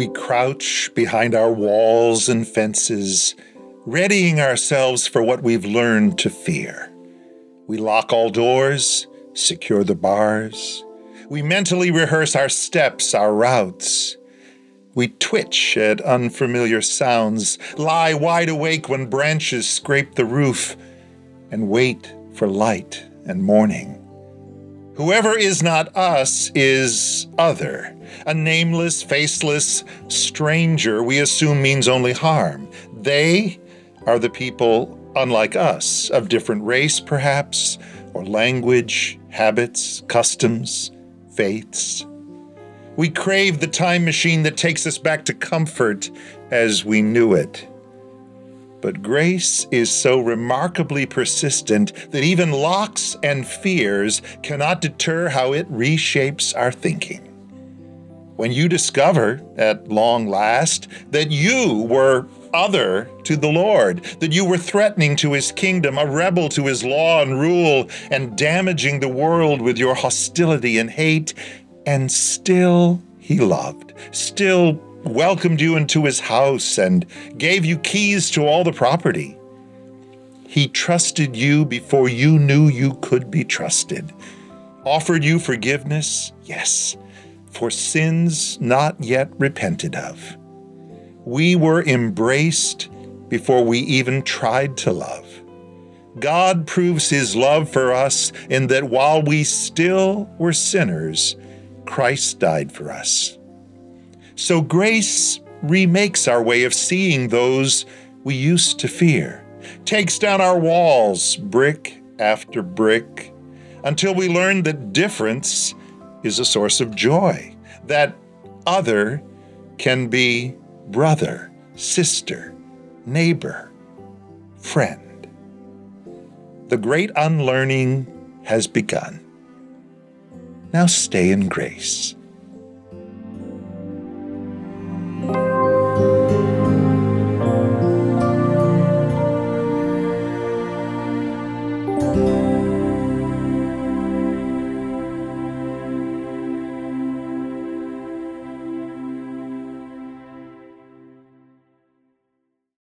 We crouch behind our walls and fences, readying ourselves for what we've learned to fear. We lock all doors, secure the bars. We mentally rehearse our steps, our routes. We twitch at unfamiliar sounds, lie wide awake when branches scrape the roof, and wait for light and morning. Whoever is not us is other. A nameless, faceless stranger we assume means only harm. They are the people unlike us, of different race perhaps, or language, habits, customs, faiths. We crave the time machine that takes us back to comfort as we knew it. But grace is so remarkably persistent that even locks and fears cannot deter how it reshapes our thinking. When you discover, at long last, that you were other to the Lord, that you were threatening to his kingdom, a rebel to his law and rule, and damaging the world with your hostility and hate, and still he loved, still welcomed you into his house, and gave you keys to all the property. He trusted you before you knew you could be trusted. Offered you forgiveness, yes, for sins not yet repented of. We were embraced before we even tried to love. God proves his love for us in that while we still were sinners, Christ died for us. So grace remakes our way of seeing those we used to fear, takes down our walls brick after brick, until we learn that difference is a source of joy, that other can be brother, sister, neighbor, friend. The great unlearning has begun. Now stay in grace.